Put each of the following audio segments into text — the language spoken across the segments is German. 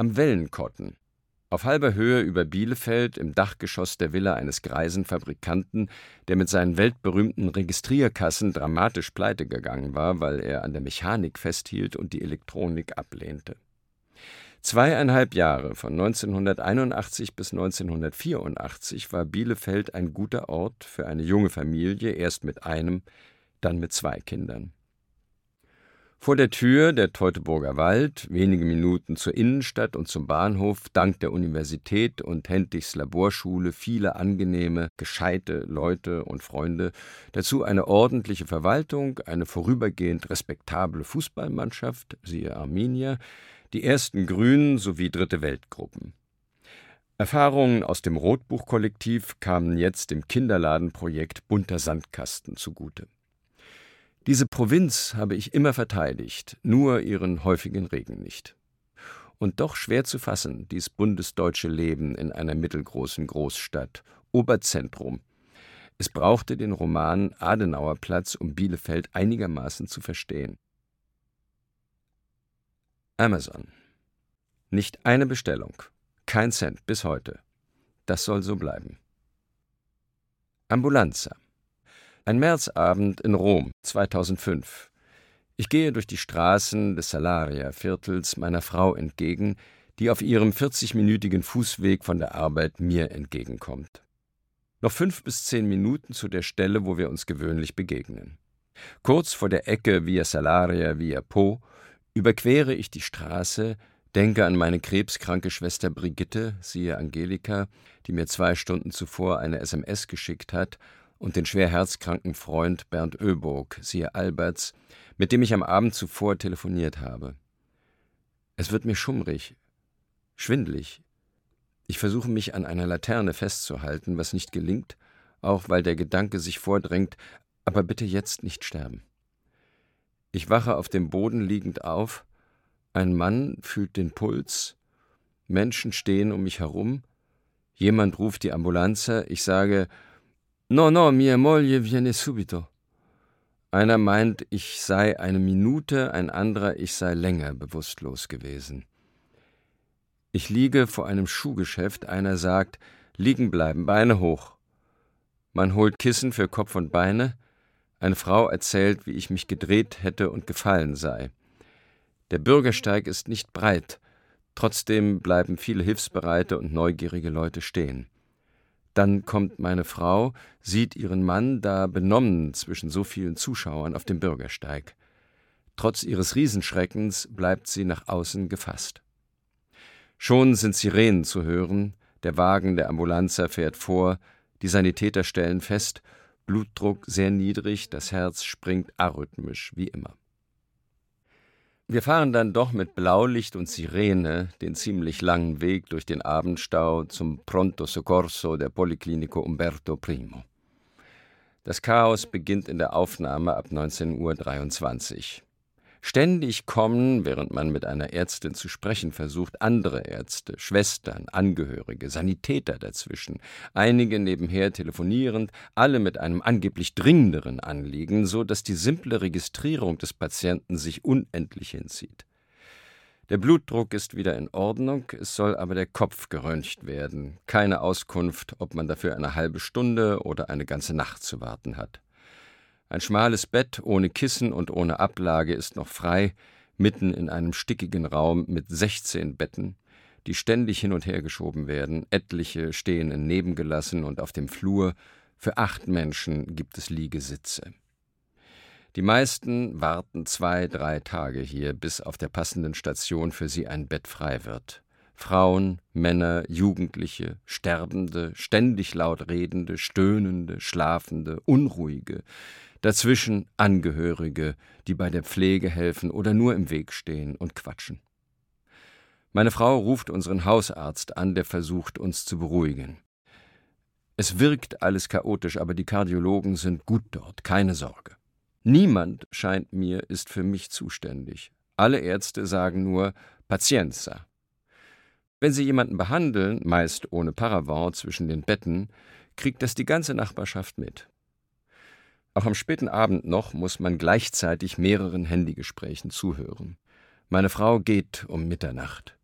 Am Wellenkotten, auf halber Höhe über Bielefeld im Dachgeschoss der Villa eines greisen Fabrikanten, der mit seinen weltberühmten Registrierkassen dramatisch pleite gegangen war, weil er an der Mechanik festhielt und die Elektronik ablehnte. Zweieinhalb Jahre, von 1981 bis 1984, war Bielefeld ein guter Ort für eine junge Familie, erst mit einem, dann mit zwei Kindern. Vor der Tür der Teutoburger Wald, wenige Minuten zur Innenstadt und zum Bahnhof, dank der Universität und Hentigs Laborschule viele angenehme, gescheite Leute und Freunde, dazu eine ordentliche Verwaltung, eine vorübergehend respektable Fußballmannschaft, siehe Arminia, die ersten Grünen sowie Dritte Weltgruppen. Erfahrungen aus dem Rotbuchkollektiv kamen jetzt dem Kinderladenprojekt Bunter Sandkasten zugute. Diese Provinz habe ich immer verteidigt, nur ihren häufigen Regen nicht. Und doch schwer zu fassen, dies bundesdeutsche Leben in einer mittelgroßen Großstadt, Oberzentrum. Es brauchte den Roman Adenauerplatz, um Bielefeld einigermaßen zu verstehen. Amazon. Nicht eine Bestellung, kein Cent bis heute. Das soll so bleiben. Ambulanza. Ein Märzabend in Rom 2005. Ich gehe durch die Straßen des Salaria-Viertels meiner Frau entgegen, die auf ihrem 40-minütigen Fußweg von der Arbeit mir entgegenkommt. Noch fünf bis zehn Minuten zu der Stelle, wo wir uns gewöhnlich begegnen. Kurz vor der Ecke Via Salaria Via Po überquere ich die Straße, denke an meine krebskranke Schwester Brigitte, siehe Angelika, die mir zwei Stunden zuvor eine SMS geschickt hat und den schwer herzkranken Freund Bernd Oeburg, siehe Alberts, mit dem ich am Abend zuvor telefoniert habe. Es wird mir schummrig, schwindlig. Ich versuche mich an einer Laterne festzuhalten, was nicht gelingt, auch weil der Gedanke sich vordrängt, aber bitte jetzt nicht sterben. Ich wache auf dem Boden liegend auf, ein Mann fühlt den Puls, Menschen stehen um mich herum, jemand ruft die Ambulanze, ich sage, No, no, mia moglie viene subito. Einer meint, ich sei eine Minute, ein anderer, ich sei länger bewusstlos gewesen. Ich liege vor einem Schuhgeschäft, einer sagt, liegen bleiben, Beine hoch. Man holt Kissen für Kopf und Beine, eine Frau erzählt, wie ich mich gedreht hätte und gefallen sei. Der Bürgersteig ist nicht breit, trotzdem bleiben viele hilfsbereite und neugierige Leute stehen. Dann kommt meine Frau, sieht ihren Mann da benommen zwischen so vielen Zuschauern auf dem Bürgersteig. Trotz ihres Riesenschreckens bleibt sie nach außen gefasst. Schon sind Sirenen zu hören, der Wagen der Ambulanzer fährt vor, die Sanitäter stellen fest, Blutdruck sehr niedrig, das Herz springt arrhythmisch wie immer. Wir fahren dann doch mit Blaulicht und Sirene den ziemlich langen Weg durch den Abendstau zum Pronto Soccorso der Policlinico Umberto I. Das Chaos beginnt in der Aufnahme ab 19.23 Uhr. Ständig kommen, während man mit einer Ärztin zu sprechen versucht, andere Ärzte, Schwestern, Angehörige, Sanitäter dazwischen, einige nebenher telefonierend, alle mit einem angeblich dringenderen Anliegen, so dass die simple Registrierung des Patienten sich unendlich hinzieht. Der Blutdruck ist wieder in Ordnung, es soll aber der Kopf geröntgt werden. Keine Auskunft, ob man dafür eine halbe Stunde oder eine ganze Nacht zu warten hat. Ein schmales Bett ohne Kissen und ohne Ablage ist noch frei, mitten in einem stickigen Raum mit 16 Betten, die ständig hin und her geschoben werden, etliche stehen in nebengelassen und auf dem Flur, für acht Menschen gibt es Liegesitze. Die meisten warten zwei, drei Tage hier, bis auf der passenden Station für sie ein Bett frei wird. Frauen, Männer, Jugendliche, Sterbende, ständig laut redende, stöhnende, schlafende, unruhige, dazwischen Angehörige, die bei der Pflege helfen oder nur im Weg stehen und quatschen. Meine Frau ruft unseren Hausarzt an, der versucht, uns zu beruhigen. Es wirkt alles chaotisch, aber die Kardiologen sind gut dort, keine Sorge. Niemand, scheint mir, ist für mich zuständig. Alle Ärzte sagen nur Pazienza. Wenn sie jemanden behandeln, meist ohne Paravent zwischen den Betten, kriegt das die ganze Nachbarschaft mit. Auch am späten Abend noch muss man gleichzeitig mehreren Handygesprächen zuhören. Meine Frau geht um Mitternacht.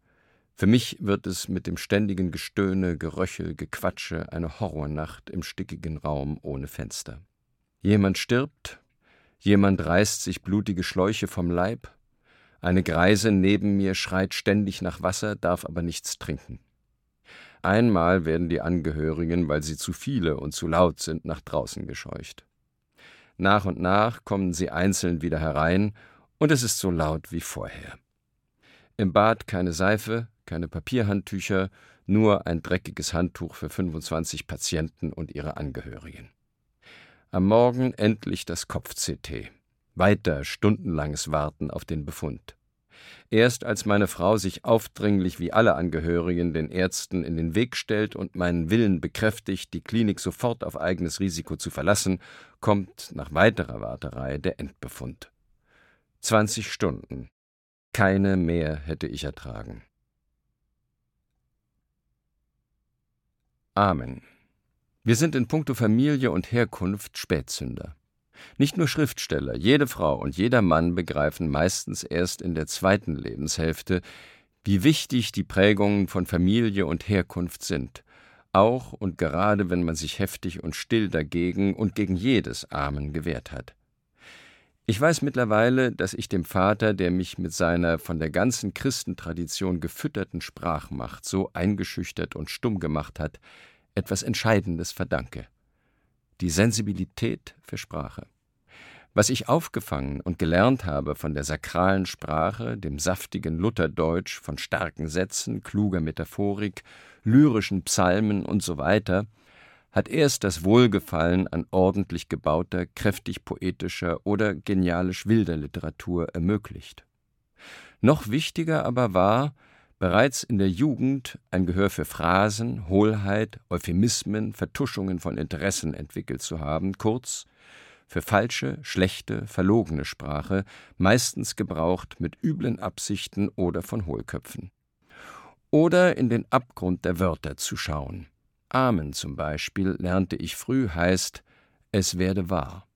Für mich wird es mit dem ständigen Gestöhne, Geröchel, Gequatsche eine Horrornacht im stickigen Raum ohne Fenster. Jemand stirbt, jemand reißt sich blutige Schläuche vom Leib, eine Greise neben mir schreit ständig nach Wasser, darf aber nichts trinken. Einmal werden die Angehörigen, weil sie zu viele und zu laut sind, nach draußen gescheucht. Nach und nach kommen sie einzeln wieder herein, und es ist so laut wie vorher. Im Bad keine Seife, keine Papierhandtücher, nur ein dreckiges Handtuch für 25 Patienten und ihre Angehörigen. Am Morgen endlich das Kopf-CT. Weiter stundenlanges Warten auf den Befund. Erst als meine Frau sich aufdringlich wie alle Angehörigen den Ärzten in den Weg stellt und meinen Willen bekräftigt, die Klinik sofort auf eigenes Risiko zu verlassen, kommt nach weiterer Warterei der Endbefund. 20 Stunden. Keine mehr hätte ich ertragen. Amen. Wir sind in puncto Familie und Herkunft Spätzünder. Nicht nur Schriftsteller, jede Frau und jeder Mann begreifen meistens erst in der zweiten Lebenshälfte, wie wichtig die Prägungen von Familie und Herkunft sind, auch und gerade wenn man sich heftig und still dagegen und gegen jedes Amen gewehrt hat. Ich weiß mittlerweile, dass ich dem Vater, der mich mit seiner von der ganzen Christentradition gefütterten Sprachmacht so eingeschüchtert und stumm gemacht hat, etwas Entscheidendes verdanke. Die Sensibilität für Sprache. Was ich aufgefangen und gelernt habe von der sakralen Sprache, dem saftigen Lutherdeutsch, von starken Sätzen, kluger Metaphorik, lyrischen Psalmen und so weiter, hat erst das Wohlgefallen an ordentlich gebauter, kräftig poetischer oder genialisch wilder Literatur ermöglicht. Noch wichtiger aber war, bereits in der Jugend ein Gehör für Phrasen, Hohlheit, Euphemismen, Vertuschungen von Interessen entwickelt zu haben, kurz für falsche, schlechte, verlogene Sprache, meistens gebraucht mit üblen Absichten oder von Hohlköpfen. Oder in den Abgrund der Wörter zu schauen. Amen zum Beispiel lernte ich früh heißt, es werde wahr.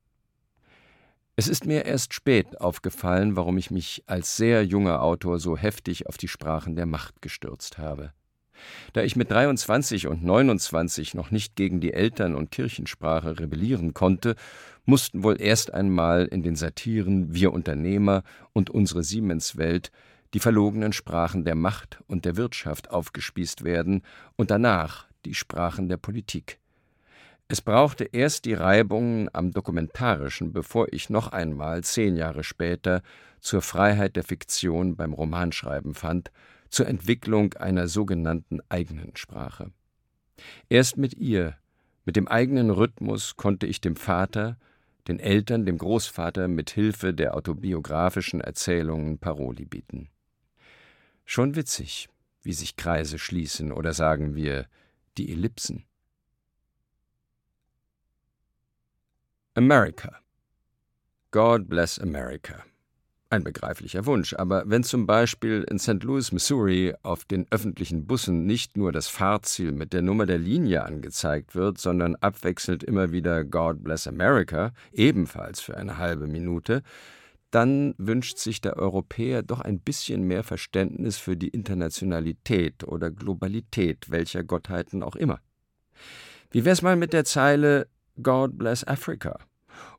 Es ist mir erst spät aufgefallen, warum ich mich als sehr junger Autor so heftig auf die Sprachen der Macht gestürzt habe. Da ich mit 23 und 29 noch nicht gegen die Eltern- und Kirchensprache rebellieren konnte, mussten wohl erst einmal in den Satiren Wir Unternehmer und unsere Siemenswelt die verlogenen Sprachen der Macht und der Wirtschaft aufgespießt werden und danach die Sprachen der Politik. Es brauchte erst die Reibungen am Dokumentarischen, bevor ich noch einmal zehn Jahre später zur Freiheit der Fiktion beim Romanschreiben fand, zur Entwicklung einer sogenannten eigenen Sprache. Erst mit ihr, mit dem eigenen Rhythmus, konnte ich dem Vater, den Eltern, dem Großvater mit Hilfe der autobiografischen Erzählungen Paroli bieten. Schon witzig, wie sich Kreise schließen oder sagen wir die Ellipsen. America. God bless America. Ein begreiflicher Wunsch, aber wenn zum Beispiel in St. Louis, Missouri auf den öffentlichen Bussen nicht nur das Fahrziel mit der Nummer der Linie angezeigt wird, sondern abwechselnd immer wieder God bless America, ebenfalls für eine halbe Minute, dann wünscht sich der Europäer doch ein bisschen mehr Verständnis für die Internationalität oder Globalität welcher Gottheiten auch immer. Wie wär's mal mit der Zeile God bless Africa?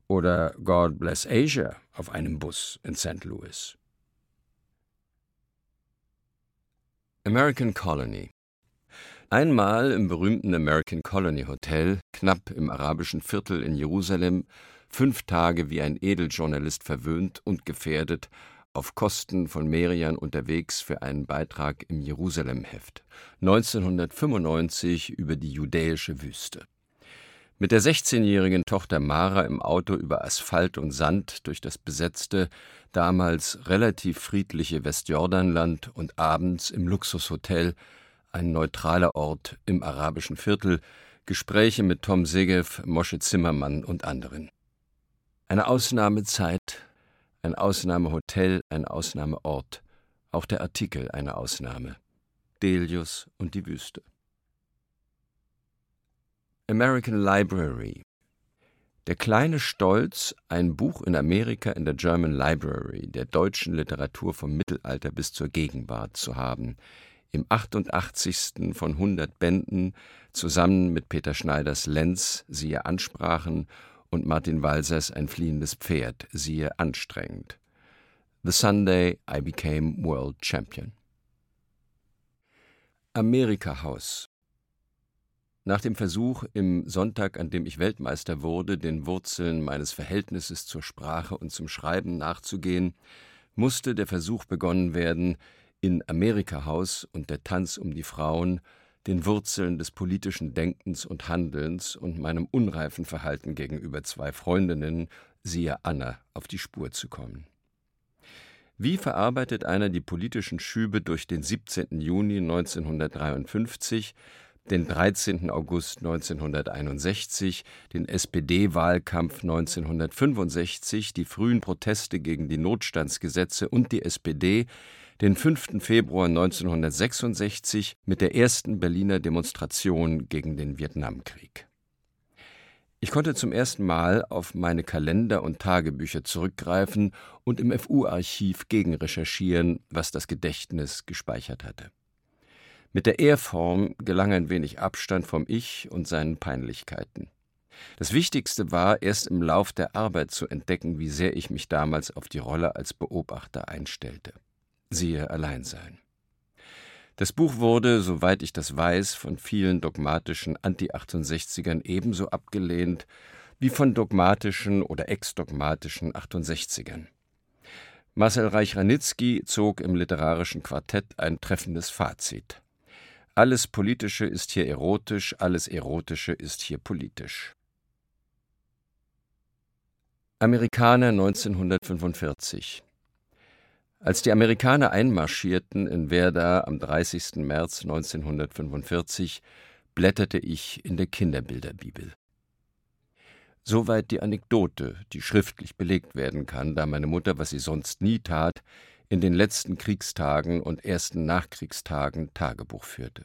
oder God Bless Asia auf einem Bus in St. Louis. American Colony Einmal im berühmten American Colony Hotel, knapp im arabischen Viertel in Jerusalem, fünf Tage wie ein Edeljournalist verwöhnt und gefährdet, auf Kosten von Merian unterwegs für einen Beitrag im Jerusalem-Heft. 1995 über die judäische Wüste. Mit der 16-jährigen Tochter Mara im Auto über Asphalt und Sand durch das besetzte, damals relativ friedliche Westjordanland und abends im Luxushotel, ein neutraler Ort im arabischen Viertel, Gespräche mit Tom Segev, Mosche Zimmermann und anderen. Eine Ausnahmezeit, ein Ausnahmehotel, ein Ausnahmeort, auch der Artikel eine Ausnahme. Delius und die Wüste. American Library. Der kleine Stolz, ein Buch in Amerika in der German Library, der deutschen Literatur vom Mittelalter bis zur Gegenwart zu haben. im 88. von 100 Bänden, zusammen mit Peter Schneiders Lenz, siehe Ansprachen, und Martin Walsers Ein fliehendes Pferd, siehe Anstrengend. The Sunday I Became World Champion. Amerika Haus nach dem Versuch, im Sonntag, an dem ich Weltmeister wurde, den Wurzeln meines Verhältnisses zur Sprache und zum Schreiben nachzugehen, musste der Versuch begonnen werden, in Amerika-Haus und der Tanz um die Frauen den Wurzeln des politischen Denkens und Handelns und meinem unreifen Verhalten gegenüber zwei Freundinnen, siehe Anna, auf die Spur zu kommen. Wie verarbeitet einer die politischen Schübe durch den 17. Juni 1953, den 13. August 1961, den SPD-Wahlkampf 1965, die frühen Proteste gegen die Notstandsgesetze und die SPD, den 5. Februar 1966 mit der ersten Berliner Demonstration gegen den Vietnamkrieg. Ich konnte zum ersten Mal auf meine Kalender und Tagebücher zurückgreifen und im FU-Archiv gegenrecherchieren, was das Gedächtnis gespeichert hatte. Mit der Er-Form gelang ein wenig Abstand vom Ich und seinen Peinlichkeiten. Das Wichtigste war, erst im Lauf der Arbeit zu entdecken, wie sehr ich mich damals auf die Rolle als Beobachter einstellte. Siehe Alleinsein. Das Buch wurde, soweit ich das weiß, von vielen dogmatischen Anti-68ern ebenso abgelehnt wie von dogmatischen oder ex-dogmatischen 68ern. Marcel Reich-Ranitzky zog im literarischen Quartett ein treffendes Fazit. Alles Politische ist hier erotisch, alles Erotische ist hier politisch. Amerikaner 1945 Als die Amerikaner einmarschierten in Werder am 30. März 1945, blätterte ich in der Kinderbilderbibel. Soweit die Anekdote, die schriftlich belegt werden kann, da meine Mutter, was sie sonst nie tat, in den letzten Kriegstagen und ersten Nachkriegstagen Tagebuch führte.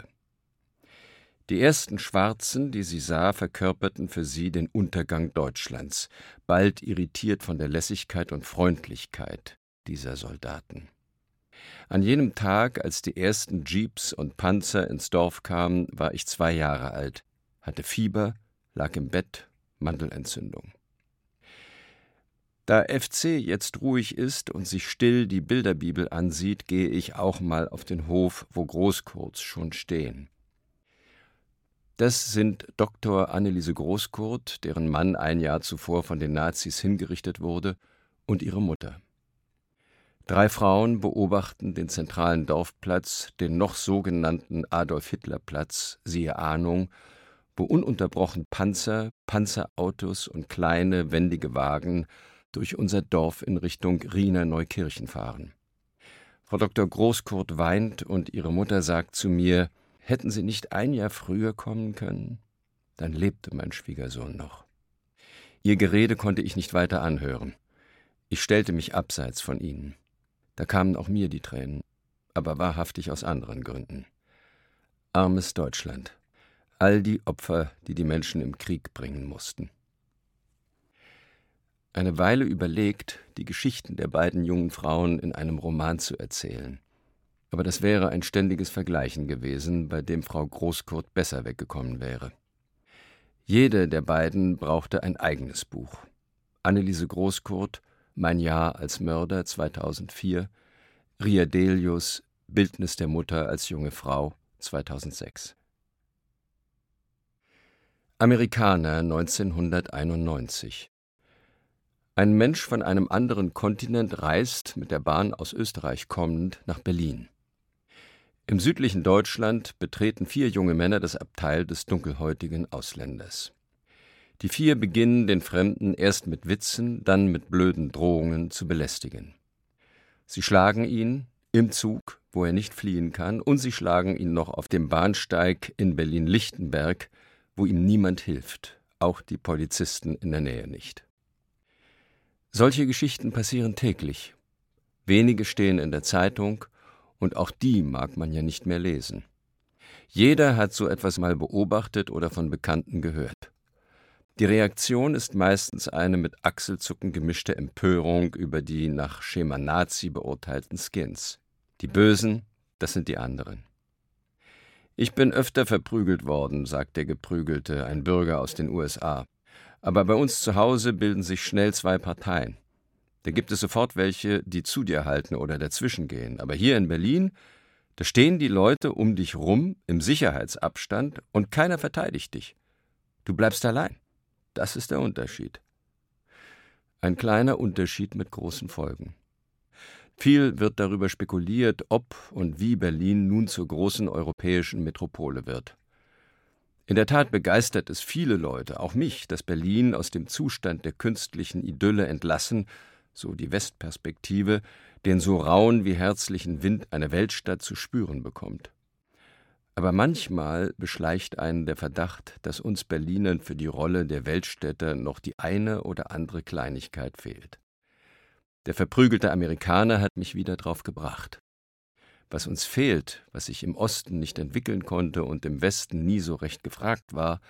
Die ersten Schwarzen, die sie sah, verkörperten für sie den Untergang Deutschlands, bald irritiert von der Lässigkeit und Freundlichkeit dieser Soldaten. An jenem Tag, als die ersten Jeeps und Panzer ins Dorf kamen, war ich zwei Jahre alt, hatte Fieber, lag im Bett, Mandelentzündung. Da FC jetzt ruhig ist und sich still die Bilderbibel ansieht, gehe ich auch mal auf den Hof, wo Großkurz schon stehen. Das sind Dr. Anneliese Großkurt, deren Mann ein Jahr zuvor von den Nazis hingerichtet wurde, und ihre Mutter. Drei Frauen beobachten den zentralen Dorfplatz, den noch sogenannten Adolf-Hitler-Platz, siehe Ahnung, wo ununterbrochen Panzer, Panzerautos und kleine, wendige Wagen durch unser Dorf in Richtung Riener Neukirchen fahren. Frau Dr. Großkurt weint und ihre Mutter sagt zu mir, hätten sie nicht ein Jahr früher kommen können, dann lebte mein Schwiegersohn noch. Ihr Gerede konnte ich nicht weiter anhören. Ich stellte mich abseits von ihnen. Da kamen auch mir die Tränen, aber wahrhaftig aus anderen Gründen. Armes Deutschland. All die Opfer, die die Menschen im Krieg bringen mussten eine Weile überlegt, die Geschichten der beiden jungen Frauen in einem Roman zu erzählen. Aber das wäre ein ständiges Vergleichen gewesen, bei dem Frau Großkurt besser weggekommen wäre. Jede der beiden brauchte ein eigenes Buch. Anneliese Großkurt, Mein Jahr als Mörder 2004, Ria Delius, Bildnis der Mutter als junge Frau 2006. Amerikaner 1991 ein Mensch von einem anderen Kontinent reist, mit der Bahn aus Österreich kommend, nach Berlin. Im südlichen Deutschland betreten vier junge Männer das Abteil des dunkelhäutigen Ausländers. Die vier beginnen, den Fremden erst mit Witzen, dann mit blöden Drohungen zu belästigen. Sie schlagen ihn im Zug, wo er nicht fliehen kann, und sie schlagen ihn noch auf dem Bahnsteig in Berlin-Lichtenberg, wo ihm niemand hilft, auch die Polizisten in der Nähe nicht. Solche Geschichten passieren täglich. Wenige stehen in der Zeitung, und auch die mag man ja nicht mehr lesen. Jeder hat so etwas mal beobachtet oder von Bekannten gehört. Die Reaktion ist meistens eine mit Achselzucken gemischte Empörung über die nach Schema Nazi beurteilten Skins. Die Bösen, das sind die anderen. Ich bin öfter verprügelt worden, sagt der Geprügelte, ein Bürger aus den USA. Aber bei uns zu Hause bilden sich schnell zwei Parteien. Da gibt es sofort welche, die zu dir halten oder dazwischen gehen. Aber hier in Berlin, da stehen die Leute um dich rum im Sicherheitsabstand und keiner verteidigt dich. Du bleibst allein. Das ist der Unterschied. Ein kleiner Unterschied mit großen Folgen. Viel wird darüber spekuliert, ob und wie Berlin nun zur großen europäischen Metropole wird. In der Tat begeistert es viele Leute, auch mich, dass Berlin aus dem Zustand der künstlichen Idylle entlassen, so die Westperspektive, den so rauen wie herzlichen Wind einer Weltstadt zu spüren bekommt. Aber manchmal beschleicht einen der Verdacht, dass uns Berlinern für die Rolle der Weltstädter noch die eine oder andere Kleinigkeit fehlt. Der verprügelte Amerikaner hat mich wieder drauf gebracht. Was uns fehlt, was sich im Osten nicht entwickeln konnte und im Westen nie so recht gefragt war,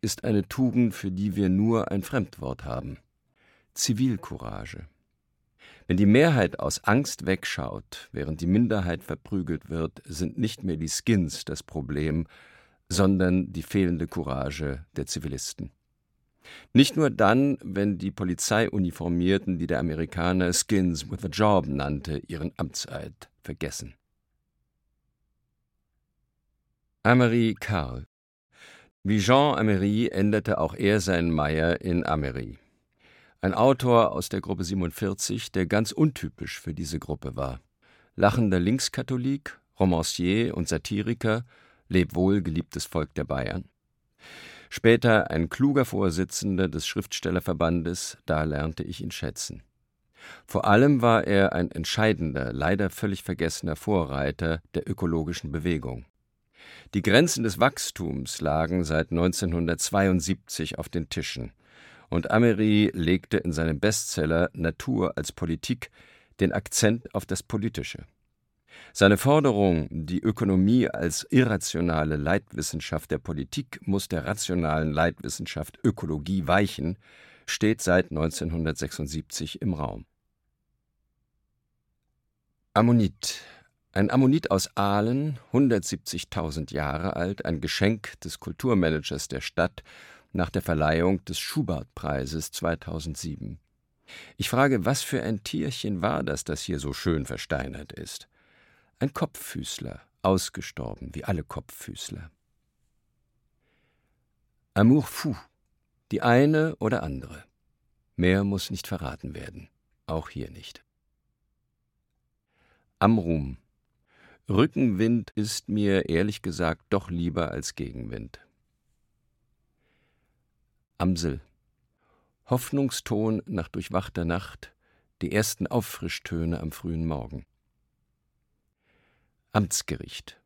ist eine Tugend, für die wir nur ein Fremdwort haben. Zivilcourage. Wenn die Mehrheit aus Angst wegschaut, während die Minderheit verprügelt wird, sind nicht mehr die Skins das Problem, sondern die fehlende Courage der Zivilisten. Nicht nur dann, wenn die Polizeiuniformierten, die der Amerikaner Skins with a Job nannte, ihren Amtseid vergessen. Amery Karl Wie Jean Amery änderte auch er seinen Meier in Amery. Ein Autor aus der Gruppe 47, der ganz untypisch für diese Gruppe war. Lachender Linkskatholik, Romancier und Satiriker, leb wohl geliebtes Volk der Bayern. Später ein kluger Vorsitzender des Schriftstellerverbandes, da lernte ich ihn schätzen. Vor allem war er ein entscheidender, leider völlig vergessener Vorreiter der ökologischen Bewegung. Die Grenzen des Wachstums lagen seit 1972 auf den Tischen, und Amery legte in seinem Bestseller Natur als Politik den Akzent auf das Politische. Seine Forderung, die Ökonomie als irrationale Leitwissenschaft der Politik muss der rationalen Leitwissenschaft Ökologie weichen, steht seit 1976 im Raum. Ammonit. Ein Ammonit aus Aalen, 170.000 Jahre alt, ein Geschenk des Kulturmanagers der Stadt nach der Verleihung des Schubert-Preises 2007. Ich frage, was für ein Tierchen war das, das hier so schön versteinert ist? Ein Kopffüßler, ausgestorben wie alle Kopffüßler. Amour fou, die eine oder andere. Mehr muss nicht verraten werden, auch hier nicht. Amrum. Rückenwind ist mir ehrlich gesagt doch lieber als Gegenwind. Amsel. Hoffnungston nach durchwachter Nacht, die ersten Auffrischtöne am frühen Morgen. Amtsgericht.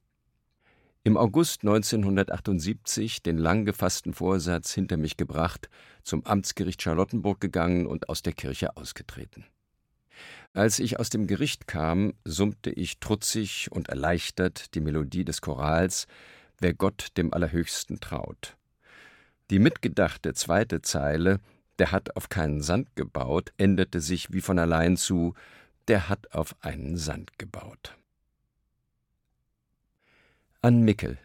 Im August 1978 den lang gefassten Vorsatz hinter mich gebracht, zum Amtsgericht Charlottenburg gegangen und aus der Kirche ausgetreten. Als ich aus dem Gericht kam, summte ich trutzig und erleichtert die Melodie des Chorals Wer Gott dem Allerhöchsten traut. Die mitgedachte zweite Zeile Der hat auf keinen Sand gebaut änderte sich wie von allein zu Der hat auf einen Sand gebaut. An Mickel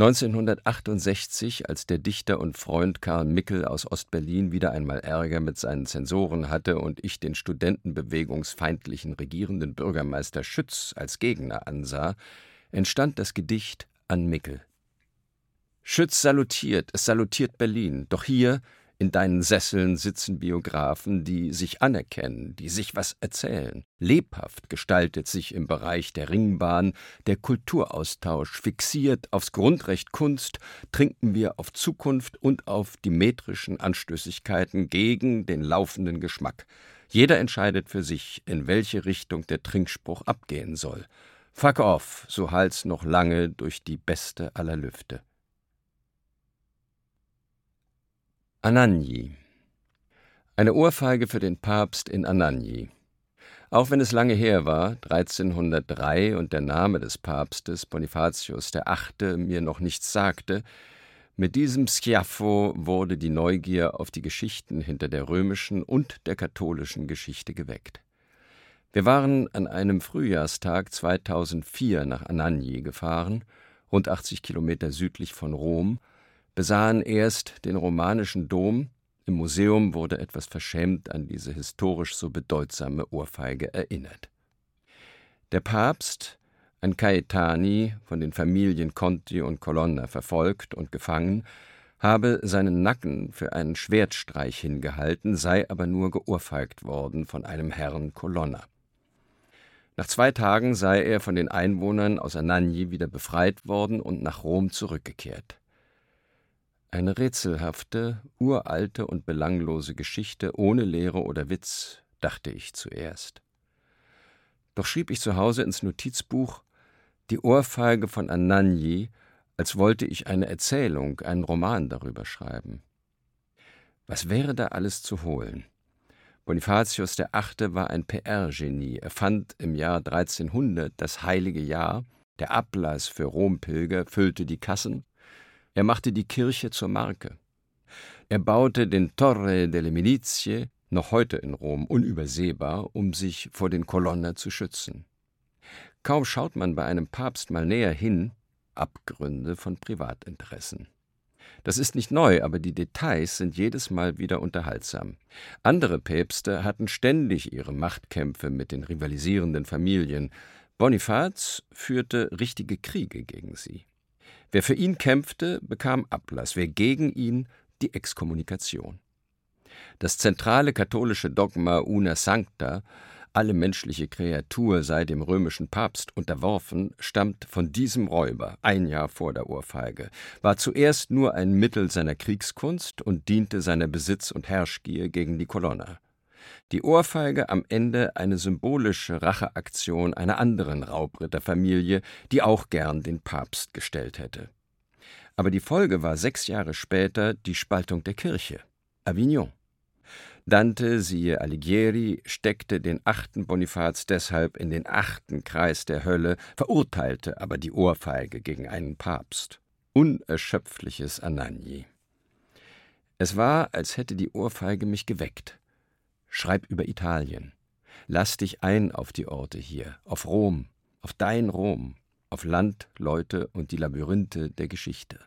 1968, als der Dichter und Freund Karl Mickel aus Ostberlin wieder einmal Ärger mit seinen Zensoren hatte und ich den studentenbewegungsfeindlichen regierenden Bürgermeister Schütz als Gegner ansah, entstand das Gedicht An Mickel. Schütz salutiert, es salutiert Berlin, doch hier in deinen Sesseln sitzen Biografen, die sich anerkennen, die sich was erzählen. Lebhaft gestaltet sich im Bereich der Ringbahn der Kulturaustausch. Fixiert aufs Grundrecht Kunst trinken wir auf Zukunft und auf die metrischen Anstößigkeiten gegen den laufenden Geschmack. Jeder entscheidet für sich, in welche Richtung der Trinkspruch abgehen soll. Fuck off, so hallt's noch lange durch die beste aller Lüfte. Anagni. Eine Ohrfeige für den Papst in Anagni. Auch wenn es lange her war, 1303, und der Name des Papstes, Bonifatius VIII., mir noch nichts sagte, mit diesem Schiaffo wurde die Neugier auf die Geschichten hinter der römischen und der katholischen Geschichte geweckt. Wir waren an einem Frühjahrstag 2004 nach Anagni gefahren rund 80 Kilometer südlich von Rom, besahen erst den romanischen Dom, im Museum wurde etwas verschämt an diese historisch so bedeutsame Ohrfeige erinnert. Der Papst, ein Caetani, von den Familien Conti und Colonna verfolgt und gefangen, habe seinen Nacken für einen Schwertstreich hingehalten, sei aber nur geohrfeigt worden von einem Herrn Colonna. Nach zwei Tagen sei er von den Einwohnern aus Anagni wieder befreit worden und nach Rom zurückgekehrt. Eine rätselhafte, uralte und belanglose Geschichte ohne Lehre oder Witz, dachte ich zuerst. Doch schrieb ich zu Hause ins Notizbuch die Ohrfeige von Anagni, als wollte ich eine Erzählung, einen Roman darüber schreiben. Was wäre da alles zu holen? Bonifatius VIII. war ein PR-Genie. Er fand im Jahr 1300 das heilige Jahr. Der Ablass für Rompilger füllte die Kassen. Er machte die Kirche zur Marke. Er baute den Torre delle Milizie, noch heute in Rom unübersehbar, um sich vor den Kolonner zu schützen. Kaum schaut man bei einem Papst mal näher hin, Abgründe von Privatinteressen. Das ist nicht neu, aber die Details sind jedes Mal wieder unterhaltsam. Andere Päpste hatten ständig ihre Machtkämpfe mit den rivalisierenden Familien. Bonifaz führte richtige Kriege gegen sie. Wer für ihn kämpfte, bekam Ablass, wer gegen ihn die Exkommunikation. Das zentrale katholische Dogma Una Sancta, alle menschliche Kreatur sei dem römischen Papst unterworfen, stammt von diesem Räuber ein Jahr vor der Ohrfeige, war zuerst nur ein Mittel seiner Kriegskunst und diente seiner Besitz- und Herrschgier gegen die Kolonner. Die Ohrfeige am Ende eine symbolische Racheaktion einer anderen Raubritterfamilie, die auch gern den Papst gestellt hätte. Aber die Folge war sechs Jahre später die Spaltung der Kirche. Avignon. Dante, siehe Alighieri, steckte den achten Bonifaz deshalb in den achten Kreis der Hölle, verurteilte aber die Ohrfeige gegen einen Papst. Unerschöpfliches Anagni. Es war, als hätte die Ohrfeige mich geweckt. Schreib über Italien. Lass dich ein auf die Orte hier, auf Rom, auf dein Rom, auf Land, Leute und die Labyrinthe der Geschichte.